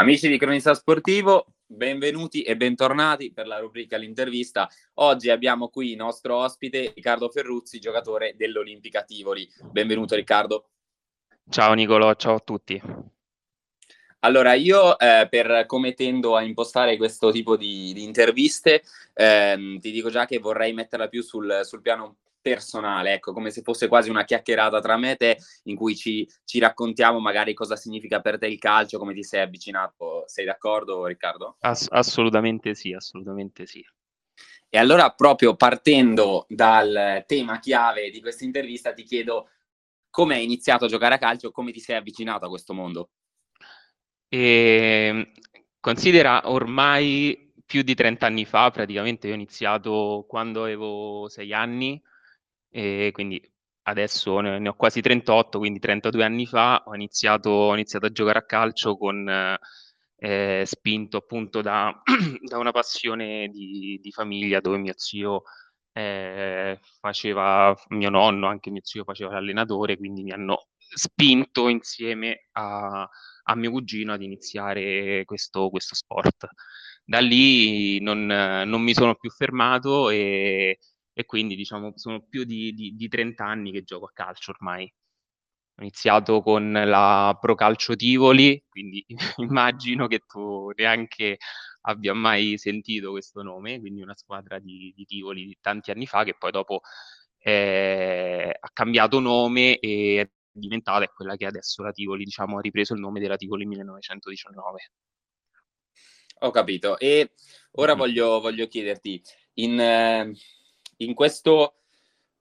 Amici di Cronista Sportivo, benvenuti e bentornati per la rubrica L'intervista. Oggi abbiamo qui il nostro ospite Riccardo Ferruzzi, giocatore dell'Olimpica Tivoli. Benvenuto Riccardo. Ciao Nicolo, ciao a tutti. Allora, io eh, per come tendo a impostare questo tipo di, di interviste, ehm, ti dico già che vorrei metterla più sul, sul piano personale, ecco, come se fosse quasi una chiacchierata tra me e te, in cui ci, ci, raccontiamo magari cosa significa per te il calcio, come ti sei avvicinato. Sei d'accordo, Riccardo? Ass- assolutamente sì, assolutamente sì. E allora, proprio partendo dal tema chiave di questa intervista, ti chiedo come hai iniziato a giocare a calcio, come ti sei avvicinato a questo mondo? E, ehm, considera ormai più di 30 anni fa, praticamente io ho iniziato quando avevo 6 anni, e quindi adesso ne, ne ho quasi 38, quindi 32 anni fa ho iniziato, ho iniziato a giocare a calcio con eh, spinto appunto da, da una passione di, di, famiglia dove mio zio eh, faceva, mio nonno, anche mio zio faceva l'allenatore, quindi mi hanno spinto insieme a, a mio cugino ad iniziare questo, questo sport. Da lì non, non mi sono più fermato e e quindi diciamo sono più di, di, di 30 anni che gioco a calcio ormai. Ho iniziato con la Pro Calcio Tivoli, quindi immagino che tu neanche abbia mai sentito questo nome, quindi una squadra di, di Tivoli di tanti anni fa che poi dopo eh, ha cambiato nome e è diventata è quella che adesso la Tivoli, diciamo, ha ripreso il nome della Tivoli 1919. Ho capito. E ora mm. voglio, voglio chiederti, in, eh, in questo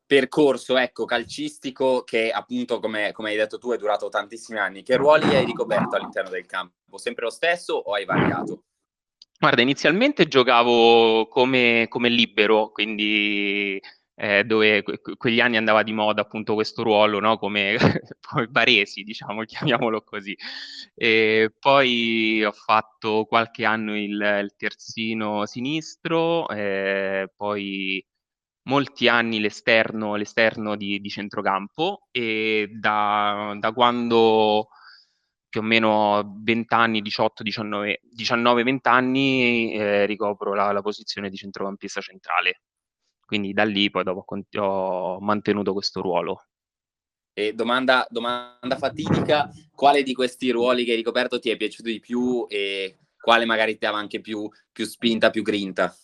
percorso ecco, calcistico che appunto come, come, hai detto tu è durato tantissimi anni, che ruoli hai ricoperto all'interno del campo? Sempre lo stesso o hai variato? Guarda, inizialmente giocavo come, come libero, quindi eh, dove que- quegli anni andava di moda appunto questo ruolo, no? come, come Baresi, diciamo, chiamiamolo così. E poi ho fatto qualche anno il, il terzino sinistro, eh, poi molti anni l'esterno, l'esterno di, di centrocampo e da, da, quando più o meno 20 anni, 18, 19, 19 20 anni eh, ricopro la, la, posizione di centrocampista centrale. Quindi da lì poi dopo ho mantenuto questo ruolo. E domanda, domanda fatidica, quale di questi ruoli che hai ricoperto ti è piaciuto di più e quale magari ti aveva anche più, più spinta, più grinta?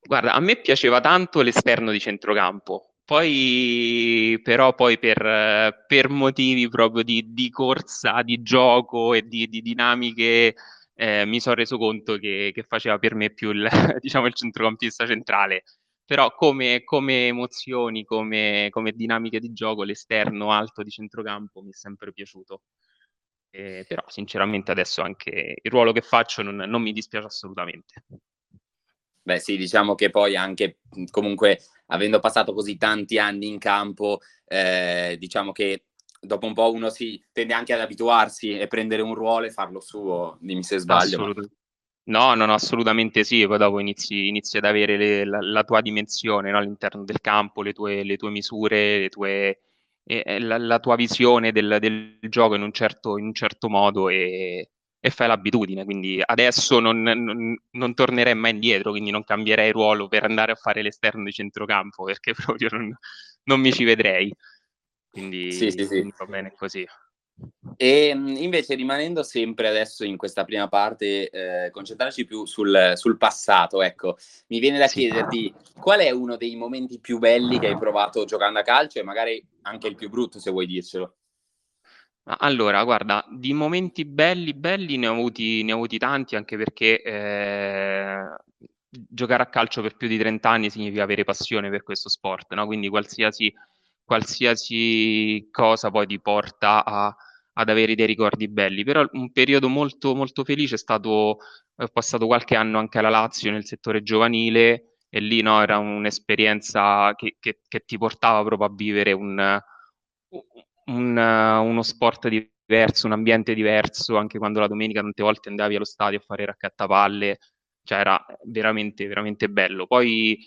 Guarda, a me piaceva tanto l'esterno di centrocampo, poi però poi per, per motivi proprio di, di, corsa, di gioco e di, di dinamiche eh, mi sono reso conto che, che, faceva per me più il, diciamo, il centrocampista centrale. Però come, come emozioni, come, come, dinamiche di gioco, l'esterno alto di centrocampo mi è sempre piaciuto. Eh, però sinceramente adesso anche il ruolo che faccio non, non mi dispiace assolutamente. Beh sì, diciamo che poi anche comunque avendo passato così tanti anni in campo, eh, diciamo che dopo un po' uno si tende anche ad abituarsi e prendere un ruolo e farlo suo, dimmi se sbaglio. No, no, no, assolutamente sì, poi dopo inizi, inizi ad avere le, la, la, tua dimensione no? all'interno del campo, le tue, le tue misure, le tue, eh, la, la, tua visione del, del gioco in un, certo, in un certo modo e, e fai l'abitudine, quindi adesso non, non, non, tornerei mai indietro, quindi non cambierei ruolo per andare a fare l'esterno di centrocampo perché proprio non, non mi ci vedrei. Quindi, sì, sì, sì. va bene così. E invece rimanendo sempre adesso in questa prima parte, eh, concentrarci più sul, sul, passato, ecco, mi viene da chiederti qual è uno dei momenti più belli che hai provato giocando a calcio e magari anche il più brutto se vuoi dircelo. Allora, guarda, di momenti belli, belli ne ho avuti, ne ho avuti tanti, anche perché eh, giocare a calcio per più di 30 anni significa avere passione per questo sport, no? Quindi qualsiasi, qualsiasi cosa poi ti porta a, ad avere dei ricordi belli. Però un periodo molto, molto felice è stato, ho passato qualche anno anche alla Lazio nel settore giovanile e lì no, era un'esperienza che, che, che ti portava proprio a vivere un un, uno sport diverso, un ambiente diverso, anche quando la domenica tante volte andavi allo stadio a fare raccattapalle, cioè era veramente, veramente bello. Poi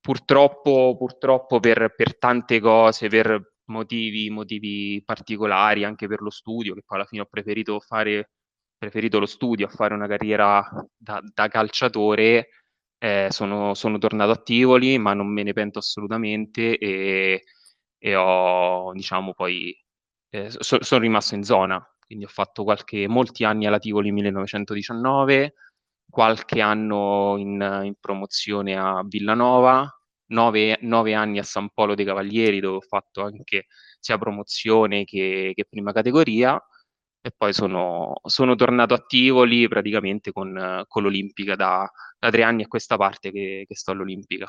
purtroppo, purtroppo per, per tante cose, per motivi, motivi particolari, anche per lo studio, che poi alla fine ho preferito fare preferito lo studio a fare una carriera da, da calciatore, eh, sono, sono, tornato a Tivoli, ma non me ne pento assolutamente e, e ho, diciamo, poi eh, so, sono rimasto in zona. Quindi ho fatto qualche, molti anni alla Tivoli 1919, qualche anno in, in promozione a Villanova, nove, nove, anni a San Polo dei Cavalieri, dove ho fatto anche sia promozione che, che prima categoria e poi sono, sono, tornato a Tivoli praticamente con, con l'Olimpica da, da, tre anni a questa parte che, che sto all'Olimpica.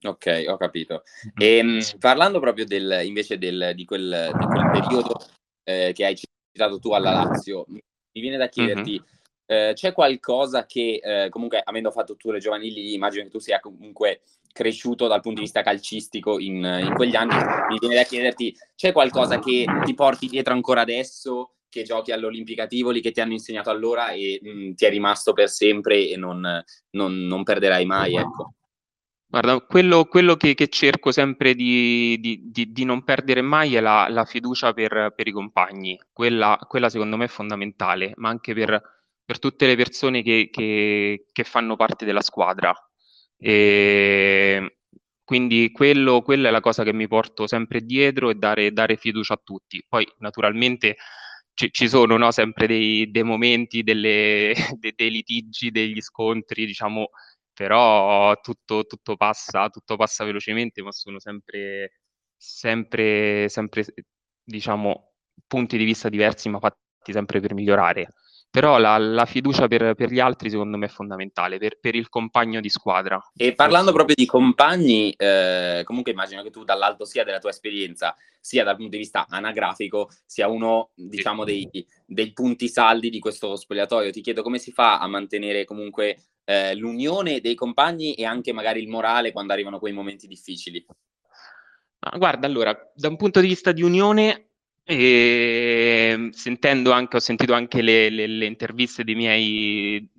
Ok, ho capito. E, ehm, parlando proprio del, invece del, di, quel, di, quel, periodo eh, che hai citato tu alla Lazio, mi viene da chiederti, mm-hmm. eh, c'è qualcosa che, eh, comunque, avendo fatto tu le giovanili, immagino che tu sia comunque cresciuto dal punto di vista calcistico in, in quegli anni, mi viene da chiederti, c'è qualcosa che ti porti dietro ancora adesso? che giochi all'Olimpica Tivoli, che ti hanno insegnato allora e mh, mm, ti è rimasto per sempre e non, non, non perderai mai, ecco. Guarda, quello, quello che, che, cerco sempre di, di, di, di, non perdere mai è la, la fiducia per, per, i compagni. Quella, quella, secondo me è fondamentale, ma anche per, per tutte le persone che, che, che, fanno parte della squadra. E quindi quello, quella è la cosa che mi porto sempre dietro e dare, dare fiducia a tutti. Poi naturalmente ci, ci sono no, sempre dei, dei momenti, delle, dei, dei, litigi, degli scontri, diciamo, però tutto, tutto, passa, tutto passa velocemente, ma sono sempre, sempre, sempre, diciamo, punti di vista diversi, ma fatti sempre per migliorare. Però la, la fiducia per, per, gli altri secondo me è fondamentale, per, per il compagno di squadra. E parlando proprio di compagni, eh, comunque immagino che tu dall'alto sia della tua esperienza, sia dal punto di vista anagrafico, sia uno diciamo dei, dei punti saldi di questo spogliatoio. Ti chiedo come si fa a mantenere comunque eh, l'unione dei compagni e anche magari il morale quando arrivano quei momenti difficili. Guarda, allora, da un punto di vista di unione, e ehm, sentendo anche, ho sentito anche le, le, le interviste dei miei,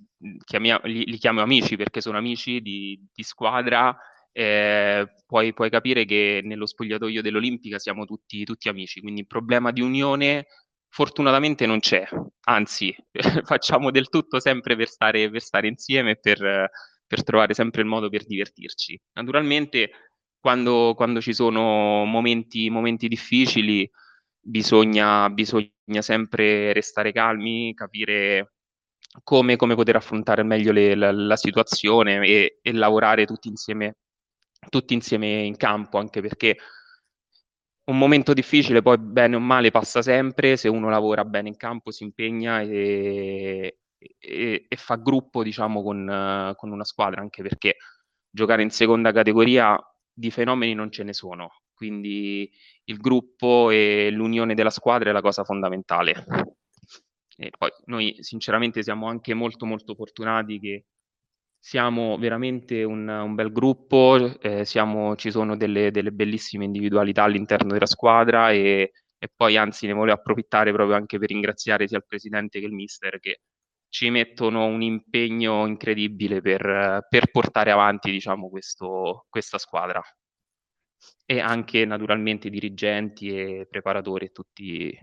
chiamia, li, li, chiamo amici perché sono amici di, di squadra, eh, puoi, puoi, capire che nello spogliatoio dell'Olimpica siamo tutti, tutti amici, quindi il problema di unione fortunatamente non c'è, anzi facciamo del tutto sempre per stare, per stare insieme e per, per, trovare sempre il modo per divertirci. Naturalmente quando, quando ci sono momenti, momenti difficili, bisogna, bisogna sempre restare calmi, capire come, come poter affrontare meglio le, la, la, situazione e, e lavorare tutti insieme, tutti insieme in campo, anche perché un momento difficile poi bene o male passa sempre, se uno lavora bene in campo si impegna e, e, e fa gruppo diciamo con, con, una squadra, anche perché giocare in seconda categoria di fenomeni non ce ne sono, quindi il gruppo e l'unione della squadra è la cosa fondamentale. E poi noi sinceramente siamo anche molto molto fortunati che siamo veramente un, un bel gruppo, eh, siamo, ci sono delle, delle, bellissime individualità all'interno della squadra e, e, poi anzi ne volevo approfittare proprio anche per ringraziare sia il presidente che il mister che ci mettono un impegno incredibile per, per portare avanti diciamo, questo, questa squadra e anche naturalmente i dirigenti e preparatori e tutti,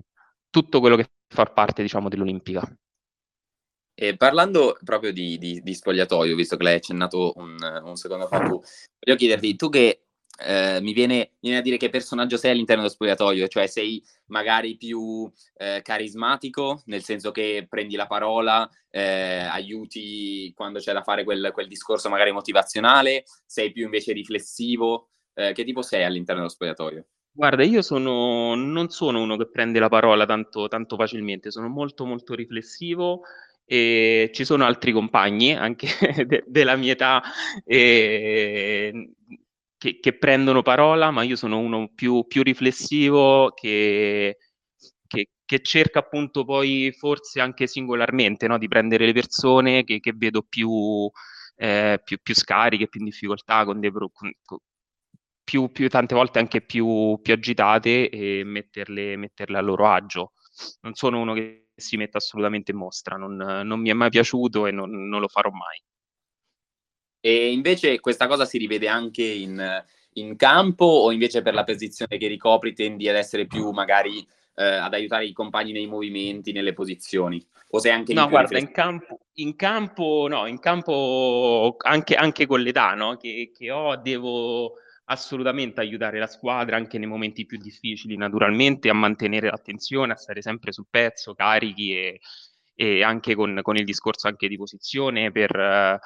tutto quello che fa parte diciamo, dell'Olimpica. E parlando proprio di, di, di, spogliatoio, visto che l'hai accennato un, un secondo fa tu, voglio chiederti, tu che eh, mi, viene, viene, a dire che personaggio sei all'interno dello spogliatoio, cioè sei magari più eh, carismatico, nel senso che prendi la parola, eh, aiuti quando c'è da fare quel, quel, discorso magari motivazionale, sei più invece riflessivo, eh, che tipo sei all'interno dello spogliatoio? Guarda, io sono, non sono uno che prende la parola tanto, tanto facilmente, sono molto molto riflessivo e ci sono altri compagni, anche de- della mia età, e, che, che, prendono parola, ma io sono uno più, più riflessivo che, che, che, cerca appunto poi forse anche singolarmente no? di prendere le persone che, vedo più, eh, più, più, scariche, più in difficoltà, con dei, con, più, più, tante volte anche più, più agitate e metterle, metterle, a loro agio. Non sono uno che si mette assolutamente in mostra, non, non mi è mai piaciuto e non, non, lo farò mai. E invece questa cosa si rivede anche in, in campo o invece per la posizione che ricopri tendi ad essere più magari eh, ad aiutare i compagni nei movimenti, nelle posizioni? O sei anche No, guarda, in campo, in campo, no, in campo anche, anche con l'età no, che, che ho, devo assolutamente aiutare la squadra anche nei momenti più difficili, naturalmente, a mantenere l'attenzione, a stare sempre sul pezzo, carichi e, e anche con, con, il discorso anche di posizione per...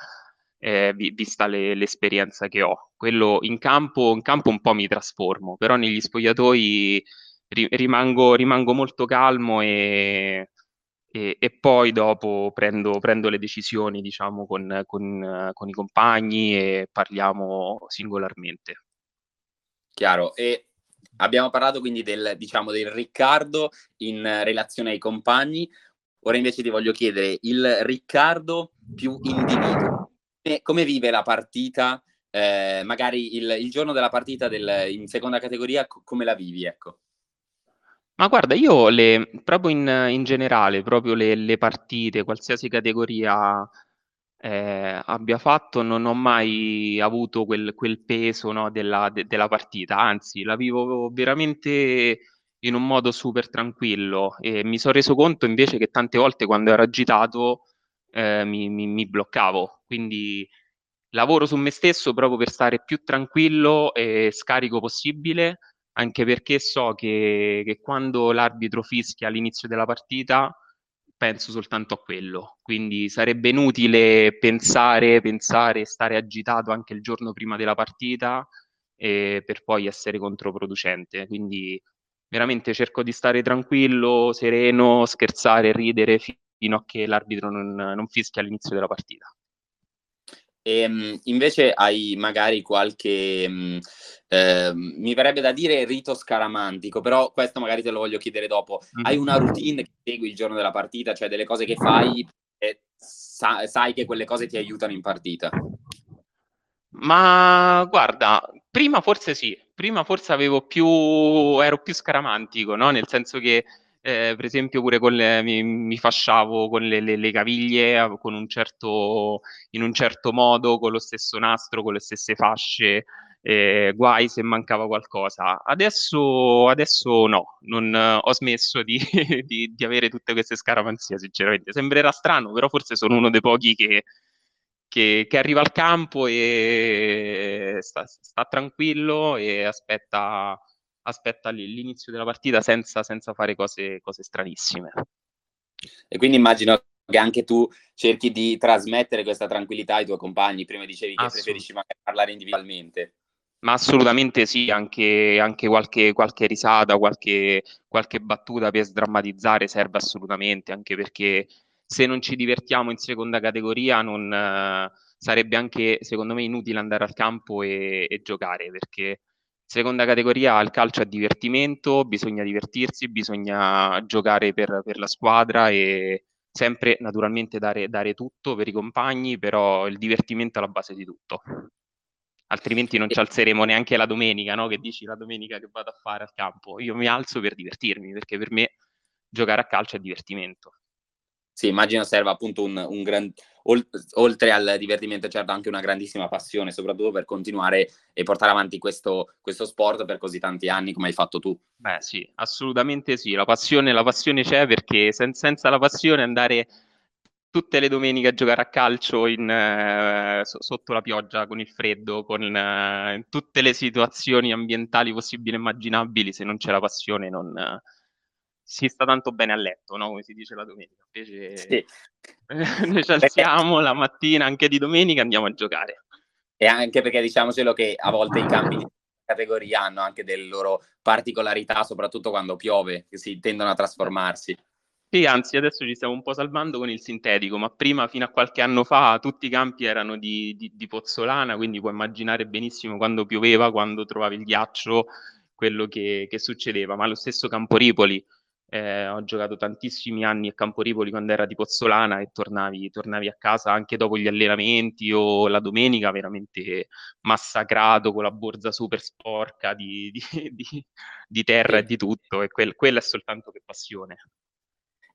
Eh, vista le, l'esperienza che ho. Quello in campo, in campo un po' mi trasformo, però negli spogliatoi ri, rimango, rimango molto calmo e, e, e poi dopo prendo, prendo, le decisioni, diciamo, con, con, con, i compagni e parliamo singolarmente. Chiaro. E abbiamo parlato quindi del, diciamo, del Riccardo in relazione ai compagni. Ora invece ti voglio chiedere il Riccardo più individuo. Come vive la partita? Eh, magari il, il, giorno della partita del, in seconda categoria, come la vivi? Ecco. Ma guarda, io le, proprio in, in generale, proprio le, le partite, qualsiasi categoria eh, abbia fatto, non ho mai avuto quel, quel peso no, della, de, della partita, anzi la vivo veramente in un modo super tranquillo. E mi sono reso conto invece che tante volte quando ero agitato eh, mi, mi, mi bloccavo, quindi lavoro su me stesso proprio per stare più tranquillo e scarico possibile anche perché so che, che quando l'arbitro fischia all'inizio della partita penso soltanto a quello, quindi sarebbe inutile pensare, pensare, stare agitato anche il giorno prima della partita eh, per poi essere controproducente, quindi veramente cerco di stare tranquillo, sereno, scherzare, ridere fino a che l'arbitro non, non fischia all'inizio della partita. E, ehm, invece hai magari qualche, eh, mi verrebbe da dire rito scaramantico, però questo magari te lo voglio chiedere dopo. Hai una routine che segui il giorno della partita, cioè delle cose che fai e sa- sai che quelle cose ti aiutano in partita? Ma guarda, prima forse sì, prima forse avevo più, ero più scaramantico, no? Nel senso che eh, per esempio pure le, mi, mi, fasciavo con le, le, le caviglie con un certo, in un certo modo, con lo stesso nastro, con le stesse fasce, eh, guai se mancava qualcosa. Adesso, adesso no, non, ho smesso di, di, di, avere tutte queste scaramanzie, sinceramente. Sembrerà strano, però forse sono uno dei pochi che, che, che arriva al campo e sta, sta tranquillo e aspetta aspetta l'inizio della partita senza, senza fare cose, cose stranissime. E quindi immagino che anche tu cerchi di trasmettere questa tranquillità ai tuoi compagni. Prima dicevi che preferisci magari parlare individualmente. Ma assolutamente sì, anche, anche qualche, qualche, risata, qualche, qualche, battuta per sdrammatizzare serve assolutamente, anche perché se non ci divertiamo in seconda categoria non, eh, sarebbe anche, secondo me, inutile andare al campo e, e giocare, perché Seconda categoria, il calcio è divertimento, bisogna divertirsi, bisogna giocare per, per la squadra e sempre naturalmente dare, dare, tutto per i compagni, però il divertimento è la base di tutto. Altrimenti non ci alzeremo neanche la domenica, no? Che dici la domenica che vado a fare al campo. Io mi alzo per divertirmi, perché per me giocare a calcio è divertimento. Sì, immagino serva appunto un, un gran, oltre al divertimento, certo, anche una grandissima passione, soprattutto per continuare e portare avanti questo, questo sport per così tanti anni come hai fatto tu. Beh, sì, assolutamente sì. La passione, la passione c'è perché sen- senza la passione andare tutte le domeniche a giocare a calcio in, eh, sotto la pioggia, con il freddo, con eh, tutte le situazioni ambientali possibili e immaginabili, se non c'è la passione non, si sta tanto bene a letto, no? come si dice la domenica. Invece sì. noi ci alziamo la mattina, anche di domenica, andiamo a giocare. E anche perché diciamocelo che a volte i campi di categoria hanno anche delle loro particolarità, soprattutto quando piove, che si tendono a trasformarsi. Sì, anzi, adesso ci stiamo un po' salvando con il sintetico, ma prima, fino a qualche anno fa, tutti i campi erano di, di, di pozzolana, quindi puoi immaginare benissimo quando pioveva, quando trovavi il ghiaccio, quello che, che succedeva. Ma lo stesso Camporipoli, eh, ho giocato tantissimi anni a Camporipoli quando era di Pozzolana e tornavi, tornavi, a casa anche dopo gli allenamenti o la domenica veramente massacrato con la borsa super sporca di, di, di, di terra e di tutto e quel, quella è soltanto che passione.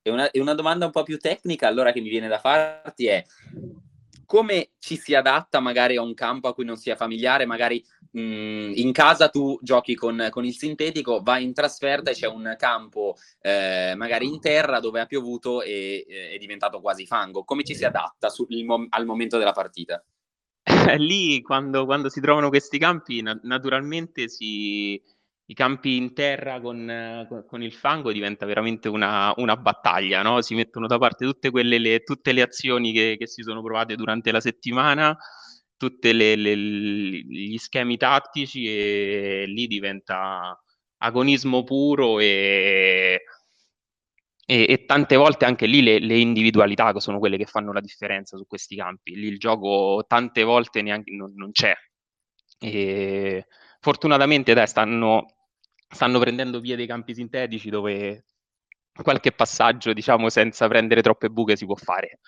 E una, e una domanda un po' più tecnica allora che mi viene da farti è come ci si adatta magari a un campo a cui non si è familiare, magari mh, in casa tu giochi con, con, il sintetico, vai in trasferta e c'è un campo eh, magari in terra dove ha piovuto e è diventato quasi fango. Come ci si adatta sul, mom- al momento della partita? Lì, quando, quando, si trovano questi campi, na- naturalmente si, i campi in terra con, con, il fango diventa veramente una, una battaglia, no? Si mettono da parte tutte, quelle, le, tutte le azioni che, che si sono provate durante la settimana tutti gli schemi tattici e lì diventa agonismo puro e, e, e tante volte anche lì le, le, individualità sono quelle che fanno la differenza su questi campi. Lì il gioco tante volte neanche, non, non c'è. E fortunatamente dai, stanno, stanno prendendo via dei campi sintetici dove qualche passaggio, diciamo, senza prendere troppe buche si può fare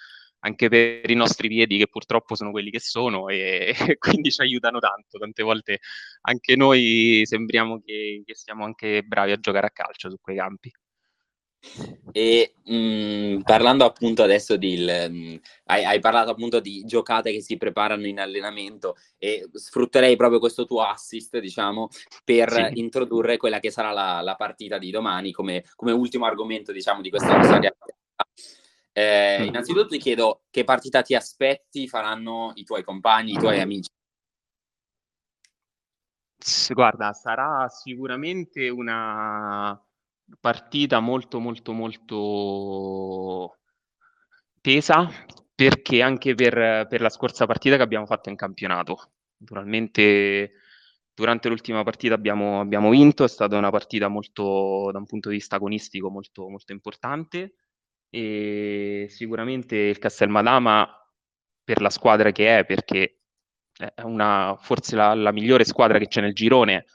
anche per i nostri piedi che purtroppo sono quelli che sono e, e quindi ci aiutano tanto. Tante volte anche noi sembriamo che, che siamo anche bravi a giocare a calcio su quei campi. E mh, mm, parlando appunto adesso di, mh, mm, hai, hai, parlato appunto di giocate che si preparano in allenamento e sfrutterei proprio questo tuo assist, diciamo, per sì. introdurre quella che sarà la, la partita di domani come, come, ultimo argomento, diciamo, di questa nostra. Eh, mm. innanzitutto ti chiedo che partita ti aspetti faranno i tuoi compagni, i tuoi amici. Guarda, sarà sicuramente una partita molto molto molto tesa perché anche per, per la scorsa partita che abbiamo fatto in campionato. Naturalmente durante l'ultima partita abbiamo, abbiamo vinto, è stata una partita molto, da un punto di vista agonistico molto, molto importante e sicuramente il Castelmadama per la squadra che è, perché è una, forse la, la migliore squadra che c'è nel girone,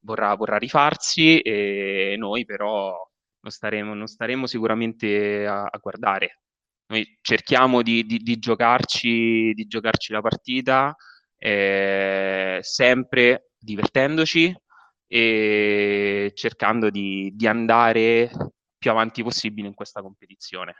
vorrà, vorrà, rifarsi e noi però non staremo, non staremo sicuramente a, a, guardare. Noi cerchiamo di, di, di, giocarci, di giocarci la partita eh, sempre divertendoci, e cercando di, di andare più avanti possibile in questa competizione.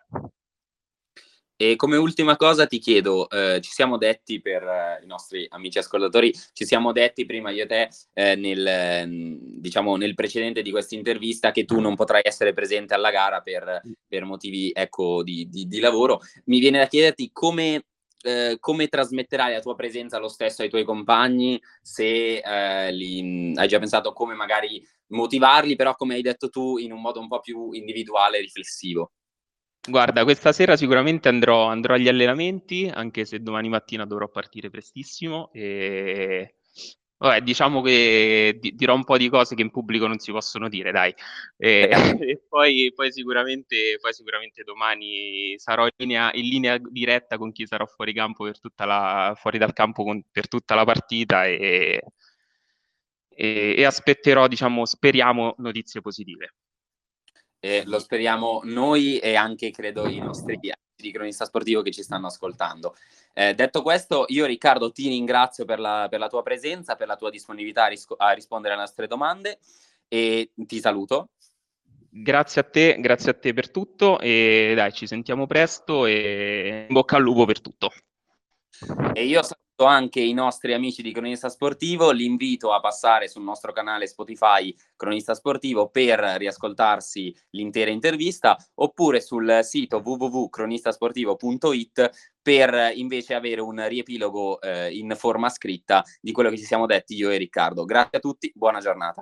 E come ultima cosa ti chiedo, eh, ci siamo detti per eh, i nostri amici ascoltatori, ci siamo detti prima io e te eh, nel, diciamo, nel precedente di questa intervista che tu non potrai essere presente alla gara per, per motivi ecco, di, di, di, lavoro. Mi viene da chiederti come eh, come trasmetterai la tua presenza lo stesso ai tuoi compagni, se eh, li, hai già pensato come magari motivarli, però come hai detto tu, in un modo un po' più individuale e riflessivo. Guarda, questa sera sicuramente andrò, andrò agli allenamenti, anche se domani mattina dovrò partire prestissimo e Vabbè, diciamo che di- dirò un po' di cose che in pubblico non si possono dire, dai. E, e poi, poi, sicuramente, poi sicuramente domani sarò in linea, in linea diretta con chi sarà fuori campo per tutta la, fuori dal campo con, per tutta la partita e, e, e aspetterò, diciamo, speriamo notizie positive. Eh, lo speriamo noi e anche credo i nostri di cronista sportivo che ci stanno ascoltando. Eh, detto questo, io Riccardo ti ringrazio per la, per la tua presenza, per la tua disponibilità a, ris- a rispondere alle nostre domande e ti saluto. Grazie a te, grazie a te per tutto e dai, ci sentiamo presto e in bocca al lupo per tutto. E io saluto anche i nostri amici di Cronista Sportivo, li invito a passare sul nostro canale Spotify Cronista Sportivo per riascoltarsi l'intera intervista oppure sul sito www.cronistasportivo.it per invece avere un riepilogo eh, in forma scritta di quello che ci siamo detti io e Riccardo. Grazie a tutti, buona giornata.